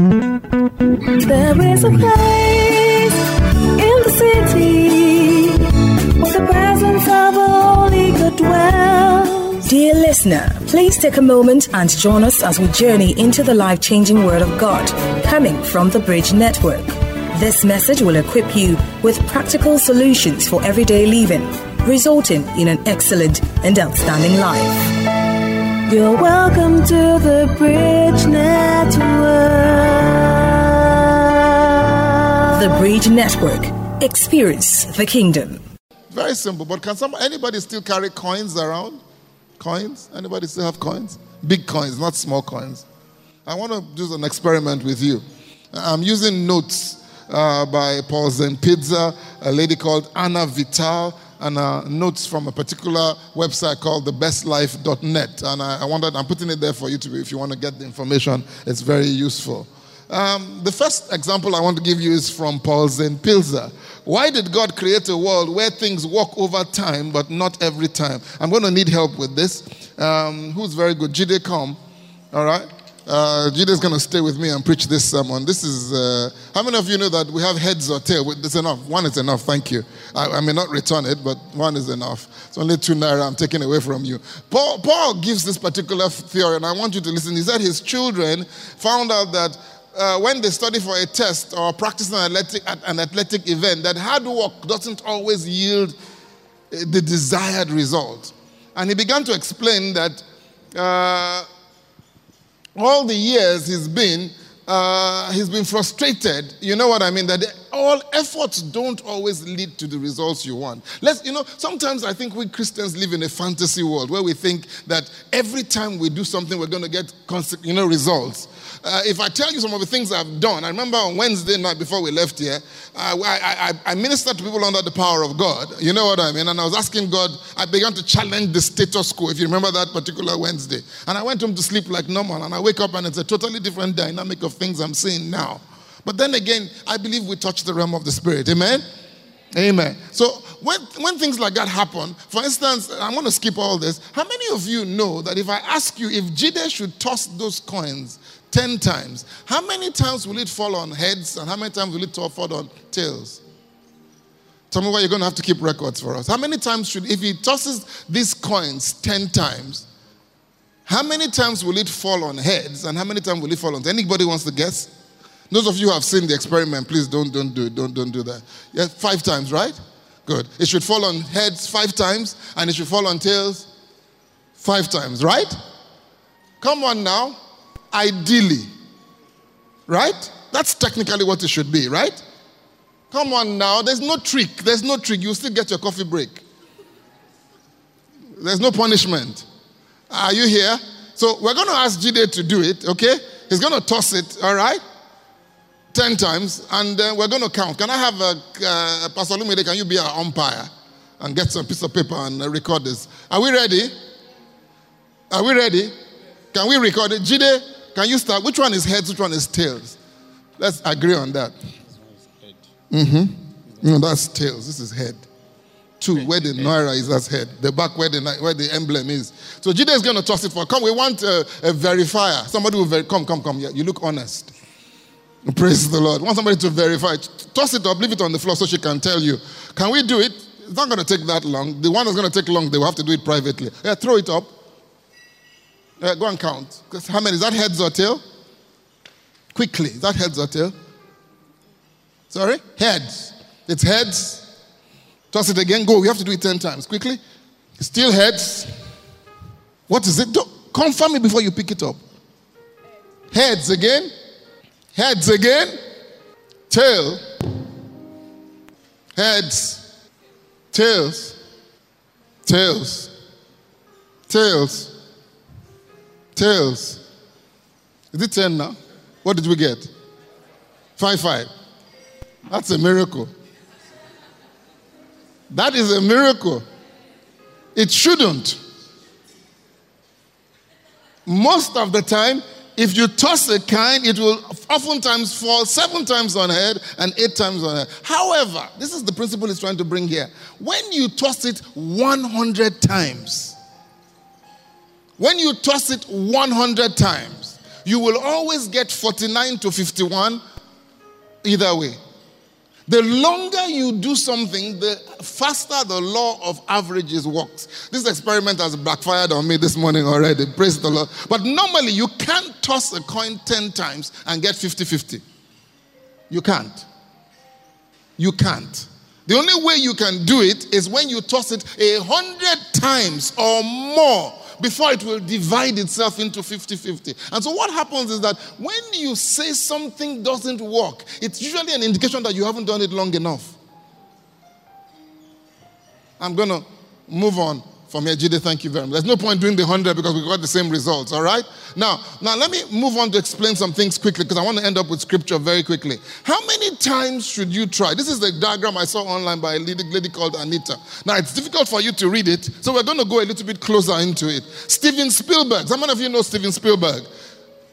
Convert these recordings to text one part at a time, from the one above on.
There is a place in the city where the presence of the Holy dwells. Dear listener, please take a moment and join us as we journey into the life changing Word of God coming from the Bridge Network. This message will equip you with practical solutions for everyday living, resulting in an excellent and outstanding life. You're welcome to the Bridge Network. The Bridge Network. Experience the kingdom. Very simple, but can some anybody still carry coins around? Coins? Anybody still have coins? Big coins, not small coins. I want to do an experiment with you. I'm using notes uh, by Paul Zenpidza, a lady called Anna Vital, and uh, notes from a particular website called thebestlife.net. And I, I wanted, I'm putting it there for you to, if you want to get the information, it's very useful. Um, the first example I want to give you is from Paul Zenpilza. Why did God create a world where things walk over time, but not every time? I'm going to need help with this. Um, who's very good? Jide, come. All right. Uh, going to stay with me and preach this sermon. This is, uh, how many of you know that we have heads or tail? It's enough. One is enough. Thank you. I, I, may not return it, but one is enough. It's only two naira I'm taking away from you. Paul, Paul gives this particular theory, and I want you to listen. He said his children found out that uh, when they study for a test or practice an athletic, an athletic event, that hard work doesn't always yield uh, the desired result. And he began to explain that uh, all the years he's been, uh, he's been frustrated. You know what I mean? That all efforts don't always lead to the results you want. Let's, you know, sometimes I think we Christians live in a fantasy world where we think that every time we do something, we're going to get, you know, results. Uh, if I tell you some of the things I've done, I remember on Wednesday night before we left here, I, I, I, ministered to people under the power of God. You know what I mean? And I was asking God, I began to challenge the status quo, if you remember that particular Wednesday. And I went home to sleep like normal, and I wake up and it's a totally different dynamic of things I'm seeing now. But then again, I believe we touch the realm of the Spirit. Amen? Amen. So when, when things like that happen, for instance, I'm going to skip all this. How many of you know that if I ask you if Jide should toss those coins 10 times. How many times will it fall on heads and how many times will it fall on tails? Tell me why you're going to have to keep records for us. How many times should, if he tosses these coins 10 times, how many times will it fall on heads and how many times will it fall on? Anybody wants to guess? Those of you who have seen the experiment, please don't, don't do it. Don't, don't do that. Yeah, five times, right? Good. It should fall on heads five times and it should fall on tails five times, right? Come on now. Ideally. Right? That's technically what it should be, right? Come on now. There's no trick. There's no trick. You still get your coffee break. There's no punishment. Are you here? So we're going to ask Jide to do it, okay? He's going to toss it, all right? 10 times, and uh, we're going to count. Can I have a, uh, Pastor Lumide, can you be our umpire and get some piece of paper and uh, record this? Are we ready? Are we ready? Can we record it? Jide, can you start? Which one is heads? Which one is tails? Let's agree on that. Mm-hmm. No, that's tails. This is head. Two, where the naira is, that's head. The back where the where the emblem is. So Jide is going to toss it for. Come, we want a, a verifier. Somebody will ver- come, come, come. Yeah, you look honest. Praise the Lord. Want somebody to verify. Toss it up, leave it on the floor so she can tell you. Can we do it? It's not going to take that long. The one that's going to take long, they will have to do it privately. Yeah, throw it up. Uh, go and count. How many? Is that heads or tail? Quickly. Is that heads or tail? Sorry? Heads. It's heads. Toss it again. Go. We have to do it 10 times. Quickly. Still heads. What is it? Don't, confirm it before you pick it up. Heads again. Heads again. Tail. Heads. Tails. Tails. Tails. Tails. Is it 10 now? What did we get? 5 5. That's a miracle. That is a miracle. It shouldn't. Most of the time, if you toss a kind, it will oftentimes fall seven times on head and eight times on head. However, this is the principle he's trying to bring here. When you toss it 100 times, when you toss it 100 times, you will always get 49 to 51 either way. The longer you do something, the faster the law of averages works. This experiment has backfired on me this morning already. Praise the Lord. But normally, you can't toss a coin 10 times and get 50 50. You can't. You can't. The only way you can do it is when you toss it a hundred times or more before it will divide itself into 50 50. And so, what happens is that when you say something doesn't work, it's usually an indication that you haven't done it long enough. I'm going to move on from here. Jide, thank you very much. There's no point doing the 100 because we got the same results, all right? Now, now let me move on to explain some things quickly because I want to end up with scripture very quickly. How many times should you try? This is the diagram I saw online by a lady, called Anita. Now, it's difficult for you to read it, so we're going to go a little bit closer into it. Steven Spielberg. How many of you know Steven Spielberg?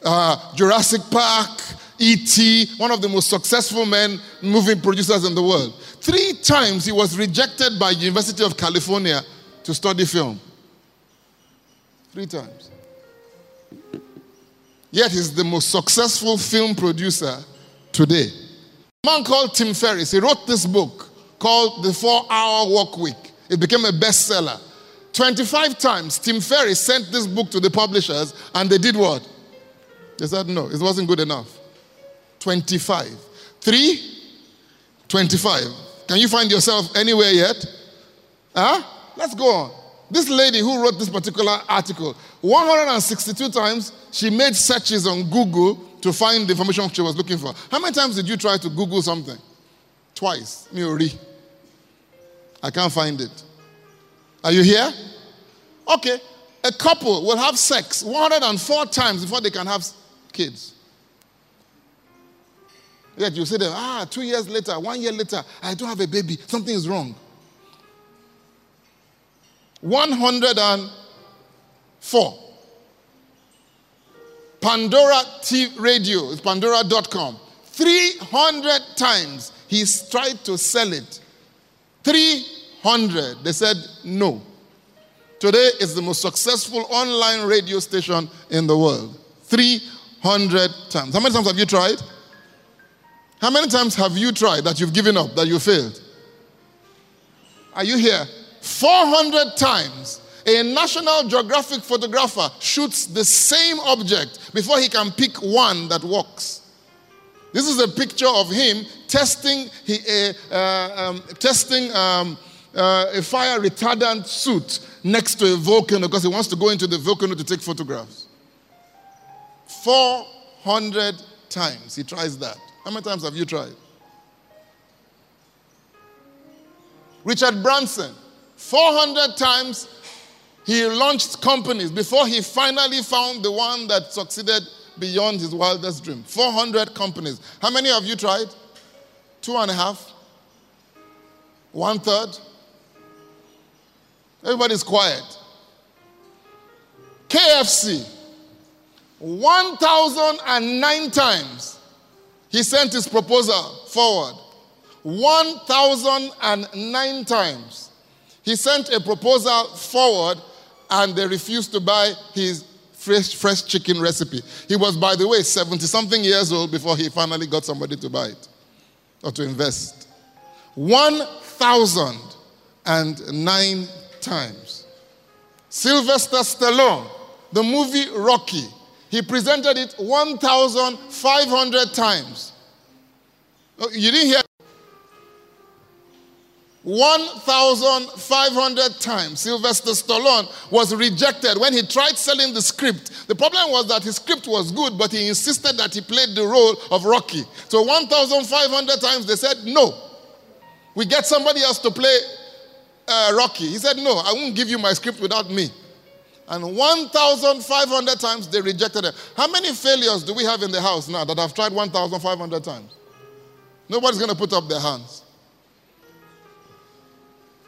Uh, Jurassic Park, E.T., one of the most successful men movie producers in the world. Three times he was rejected by University of California to study film. Three times. Yet he's the most successful film producer today. A man called Tim Ferriss, he wrote this book called The Four Hour Work Week. It became a bestseller. 25 times, Tim Ferriss sent this book to the publishers, and they did what? They said no, it wasn't good enough. 25. Three, 25. Can you find yourself anywhere yet? Huh? Let's go on. This lady who wrote this particular article, 162 times she made searches on Google to find the information she was looking for. How many times did you try to Google something? Twice. Miori. I can't find it. Are you here? Okay. A couple will have sex 104 times before they can have kids. Yet you say them, ah, two years later, one year later, I don't have a baby. Something is wrong. 104. Pandora TV radio, it's pandora.com. 300 times he's tried to sell it. 300. They said no. Today is the most successful online radio station in the world. 300 times. How many times have you tried? How many times have you tried that you've given up, that you failed? Are you here? 400 times a National Geographic photographer shoots the same object before he can pick one that works. This is a picture of him testing, he, uh, um, testing um, uh, a fire retardant suit next to a volcano because he wants to go into the volcano to take photographs. 400 times he tries that. How many times have you tried? Richard Branson 400 times he launched companies before he finally found the one that succeeded beyond his wildest dream. 400 companies. How many have you tried? Two and a half? One third? Everybody's quiet. KFC. 1,009 times he sent his proposal forward. 1,009 times. He sent a proposal forward and they refused to buy his fresh, fresh chicken recipe. He was, by the way, 70 something years old before he finally got somebody to buy it or to invest. 1,009 times. Sylvester Stallone, the movie Rocky, he presented it 1,500 times. Oh, you didn't hear 1,500 times Sylvester Stallone was rejected when he tried selling the script. The problem was that his script was good, but he insisted that he played the role of Rocky. So 1,500 times they said, no. We get somebody else to play uh, Rocky. He said, no, I won't give you my script without me. And 1,500 times they rejected it. How many failures do we have in the house now that have tried 1,500 times? Nobody's going to put up their hands.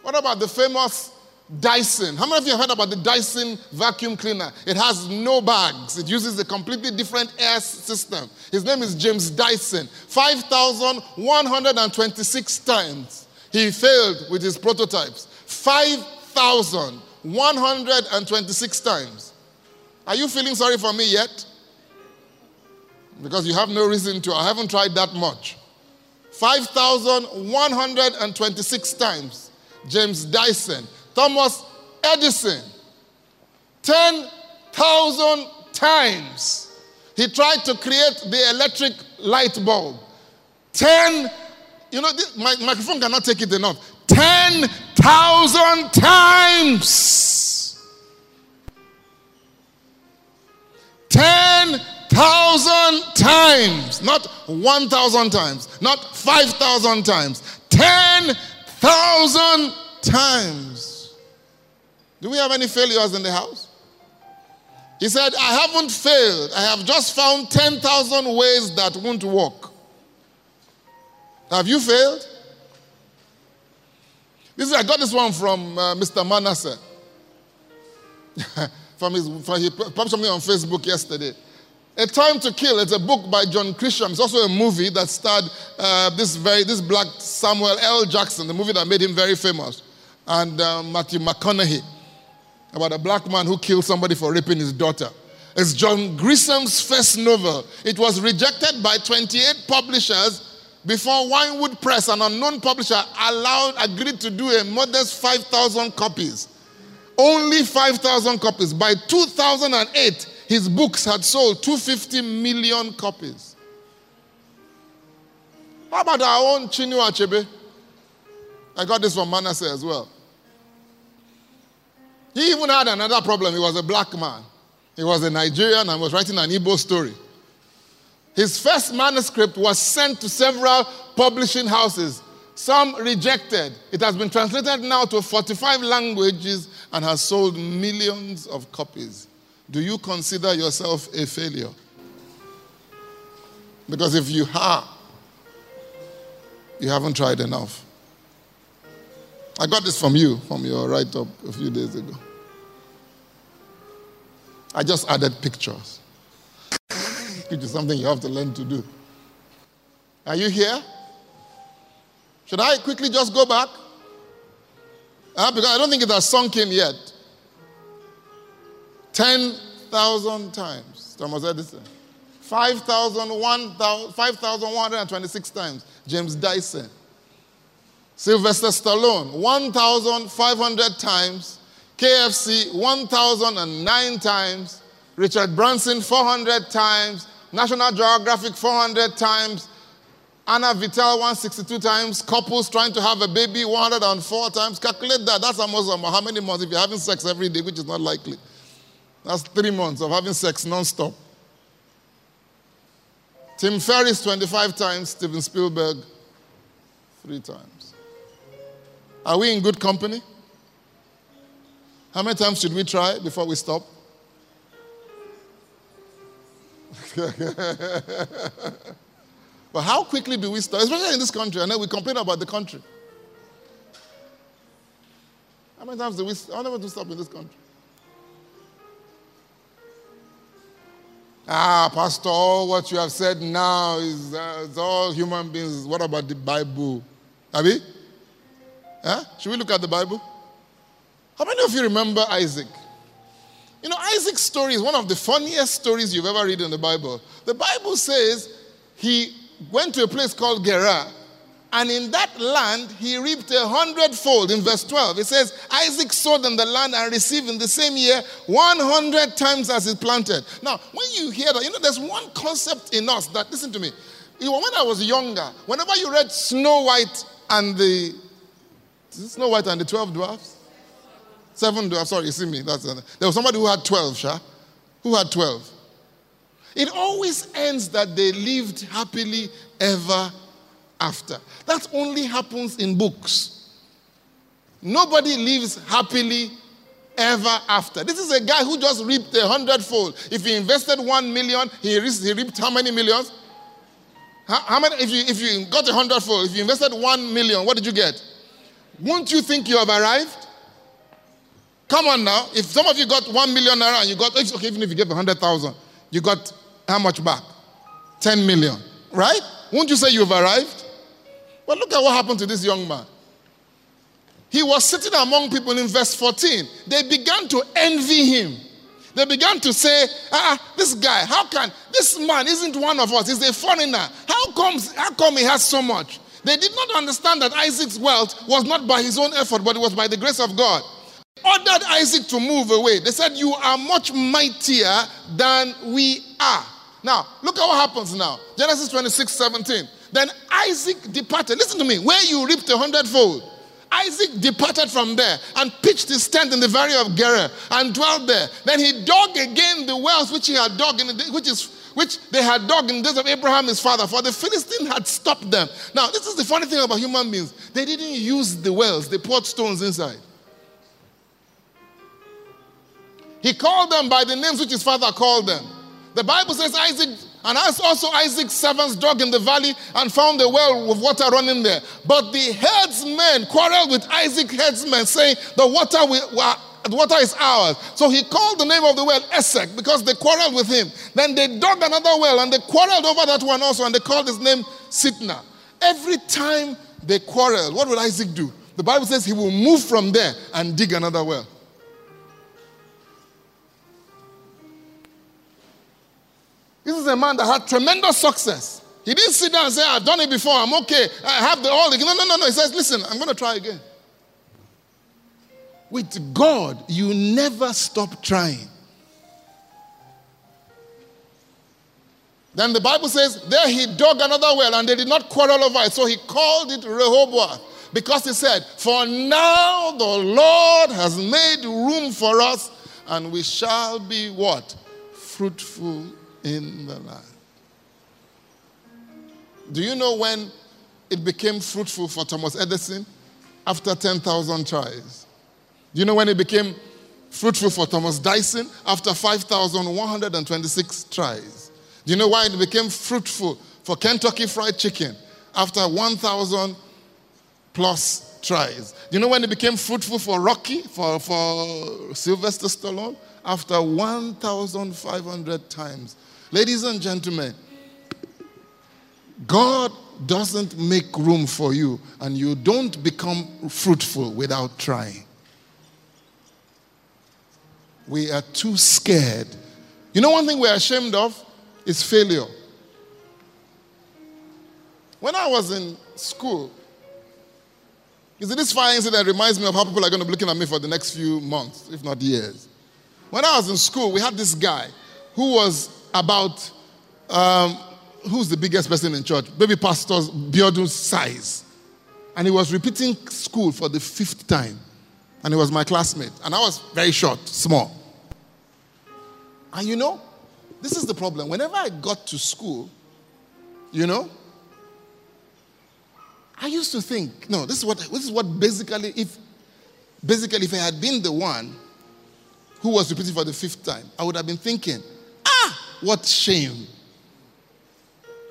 What about the famous Dyson? How many of you have heard about the Dyson vacuum cleaner? It has no bags. It uses a completely different air system. His name is James Dyson. 5,126 times he failed with his prototypes. 5,126 times. Are you feeling sorry for me yet? because you have no reason to. I haven't tried that much. 5,126 times. James Dyson, Thomas Edison, 10,000 times. He tried to create the electric light bulb. 10, you know, this, my microphone cannot take it enough. 10,000 times. 10,000 times. Not 1,000 times. Not 5,000 times. 10,000 times. Do we have any failures in the house? He said, I haven't failed. I have just found 10,000 ways that won't work. Have you failed? This is, I got this one from uh, Mr. Manasseh. from his, from, he published something on Facebook yesterday. A Time to Kill. It's a book by John Grisham. It's also a movie that starred uh, this very this black Samuel L. Jackson, the movie that made him very famous, and uh, Matthew McConaughey about a black man who killed somebody for raping his daughter. It's John Grisham's first novel. It was rejected by 28 publishers before Wynwood Press, an unknown publisher, allowed agreed to do a modest 5,000 copies. Only 5,000 copies. By 2008, his books had sold 250 million copies. How about our own Chinua Achebe? I got this from Manasseh as well. He even had another problem. He was a black man. He was a Nigerian and was writing an Igbo story. His first manuscript was sent to several publishing houses. Some rejected. It has been translated now to 45 languages and has sold millions of copies. Do you consider yourself a failure? Because if you are, you haven't tried enough. I got this from you, from your write up a few days ago. I just added pictures, which is something you have to learn to do. Are you here? Should I quickly just go back? Uh, because I don't think it has sunk in yet. 10,000 times, Thomas Edison. 5,126 times, James Dyson. Sylvester Stallone, 1,500 times. KFC, 1,009 times. Richard Branson, 400 times. National Geographic, 400 times. Anna Vital, 162 times. Couples trying to have a baby, 104 times. Calculate that. That's almost how many months if you're having sex every day, which is not likely. That's three months of having sex non-stop. Tim Ferriss, 25 times. Steven Spielberg, three times. Are we in good company? How many times should we try before we stop? but how quickly do we stop? Especially in this country. I know we complain about the country. How many times do we, how many do stop in this country? Ah, Pastor, all what you have said now is uh, all human beings. What about the Bible? Abi? Huh? Should we look at the Bible? How many of you remember Isaac? You know, Isaac's story is one of the funniest stories you've ever read in the Bible. The Bible says he went to a place called Gerar, and in that land he reaped a hundredfold. In verse 12, it says, Isaac sowed in the land and received in the same year 100 times as he planted. Now, when you hear that, you know, there's one concept in us that, listen to me, when I was younger, whenever you read Snow White and the Snow White and the 12 dwarfs? Seven dwarfs. Sorry, you see me. That's, there was somebody who had 12, Sha. Who had 12? It always ends that they lived happily ever after. That only happens in books. Nobody lives happily ever after. This is a guy who just reaped a hundredfold. If he invested one million, he, he reaped how many millions? How, how, many? If you if you got a hundredfold, if you invested one million, what did you get? Won't you think you have arrived? Come on now. If some of you got one million naira and you got, okay, even if you gave a hundred thousand, you got how much back? 10 million, right? Won't you say you've arrived? But look at what happened to this young man. He was sitting among people in verse 14. They began to envy him. they began to say, ah, this guy, how can, this man isn't one of us, he's a foreigner. How comes, how come he has so much? They did not understand that Isaac's wealth was not by his own effort, but it was by the grace of God. Ordered Isaac to move away. They said, You are much mightier than we are. Now, look at what happens now. Genesis 26 17. Then Isaac departed. Listen to me. Where you reaped a hundredfold. Isaac departed from there and pitched his tent in the valley of Gerar and dwelt there. Then he dug again the wells which he had dug in the, which is which they had dug in the days of Abraham his father, for the Philistine had stopped them. Now, this is the funny thing about human beings. They didn't use the wells, they poured stones inside. He called them by the names which his father called them. The Bible says Isaac and as also Isaac's servants dug in the valley and found a well with water running there. But the herdsmen quarreled with Isaac's herdsmen, saying, The water the water is ours. So he called the name of the well Esek because they quarreled with him. Then they dug another well and they quarreled over that one also and they called his name Sitnah. Every time they quarreled, what would Isaac do? The Bible says he will move from there and dig another well. This is a man that had tremendous success. He didn't sit down and say, I've done it before, I'm okay, I have the all. No, no, no, no. He says, Listen, I'm going to try again. With God, you never stop trying. Then the Bible says, There he dug another well, and they did not quarrel over it. So he called it Rehoboth, because he said, For now the Lord has made room for us, and we shall be what? Fruitful in the land. Do you know when it became fruitful for Thomas Edison? After 10,000 tries. Do you know when it became fruitful for Thomas Dyson? After 5,126 tries. Do you know why it became fruitful for Kentucky Fried Chicken? After 1,000 plus tries. Do you know when it became fruitful for Rocky, for, for Sylvester Stallone? After 1,500 times. Ladies and gentlemen, God doesn't make room for you, and you don't become fruitful without trying. We are too scared. You know, one thing we're ashamed of is failure. When I was in school, you see, this fire incident reminds me of how people are going to be looking at me for the next few months, if not years. When I was in school, we had this guy who was about um, who's the biggest person in church? Baby pastor's Biodun's size. And he was repeating school for the fifth time. And he was my classmate. And I was very short, small. And you know, this is the problem. Whenever I got to school, you know, I used to think, no, this is what this is what basically if basically if I had been the one who was repeating for the fifth time, I would have been thinking, what shame.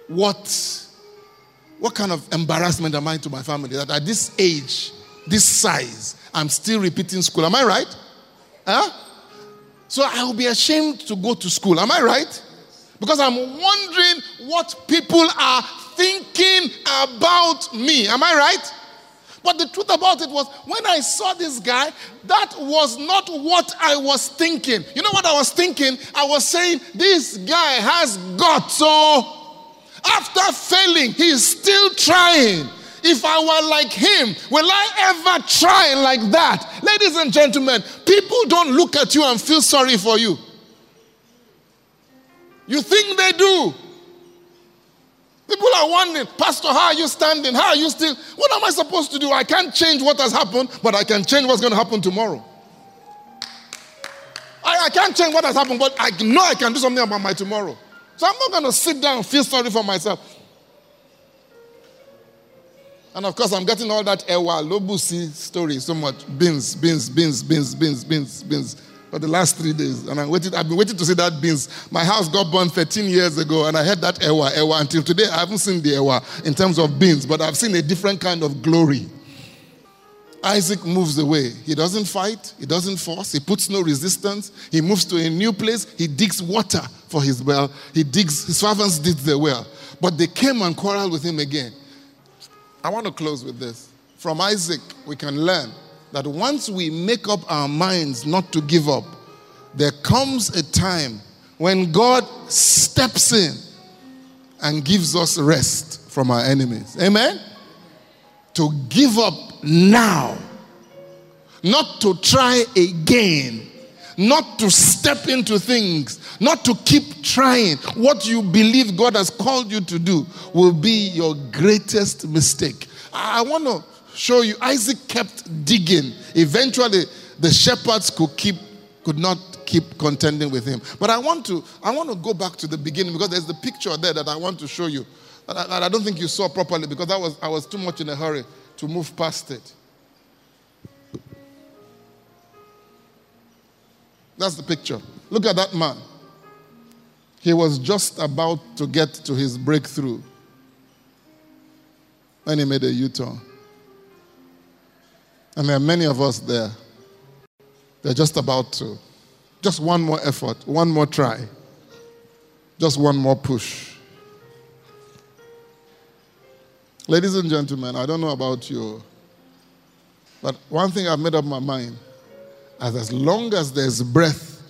What, what kind of embarrassment am I to my family that at this age, this size, I'm still repeating school. Am I right? Huh? So I will be ashamed to go to school. Am I right? Because I'm wondering what people are thinking about me. Am I right? But the truth about it was, when I saw this guy, that was not what I was thinking. You know what I was thinking? I was saying, this guy has got so. After failing, he's still trying. If I were like him, will I ever try like that? Ladies and gentlemen, people don't look at you and feel sorry for you. You think they do. People are wondering, Pastor, how are you standing? How are you still? What am I supposed to do? I can't change what has happened, but I can change what's going to happen tomorrow. I, I can't change what has happened, but I know I can do something about my tomorrow. So I'm not going to sit down and feel sorry for myself. And of course, I'm getting all that Ewa Lobusi story so much. Beans, beans, beans, beans, beans, beans, beans for the last three days. And I waited, I've been waiting to see that beans. My house got burned 13 years ago, and I had that ewa, ewa. Until today, I haven't seen the ewa in terms of beans, but I've seen a different kind of glory. Isaac moves away. He doesn't fight, he doesn't force, he puts no resistance. He moves to a new place, he digs water for his well. He digs, his servants did the well. But they came and quarreled with him again. I want to close with this. From Isaac, we can learn that once we make up our minds not to give up, there comes a time when God steps in and gives us rest from our enemies. Amen? To give up now, not to try again, not to step into things, not to keep trying. What you believe God has called you to do will be your greatest mistake. I want to show you Isaac kept digging. Eventually, the shepherds could keep could not keep contending with him. But I want to I want to go back to the beginning because there's the picture there that I want to show you that I, I don't think you saw properly because I was I was too much in a hurry to move past it. That's the picture. Look at that man. He was just about to get to his breakthrough when he made a U turn. And there are many of us there. They're just about to. Just one more effort, one more try, just one more push. Ladies and gentlemen, I don't know about you, but one thing I've made up my mind as as long as there's breath.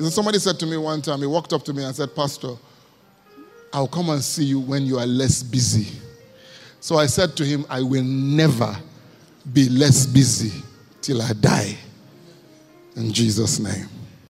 Somebody said to me one time, he walked up to me and said, Pastor, I'll come and see you when you are less busy. So I said to him, I will never be less busy till I die. In Jesus' name.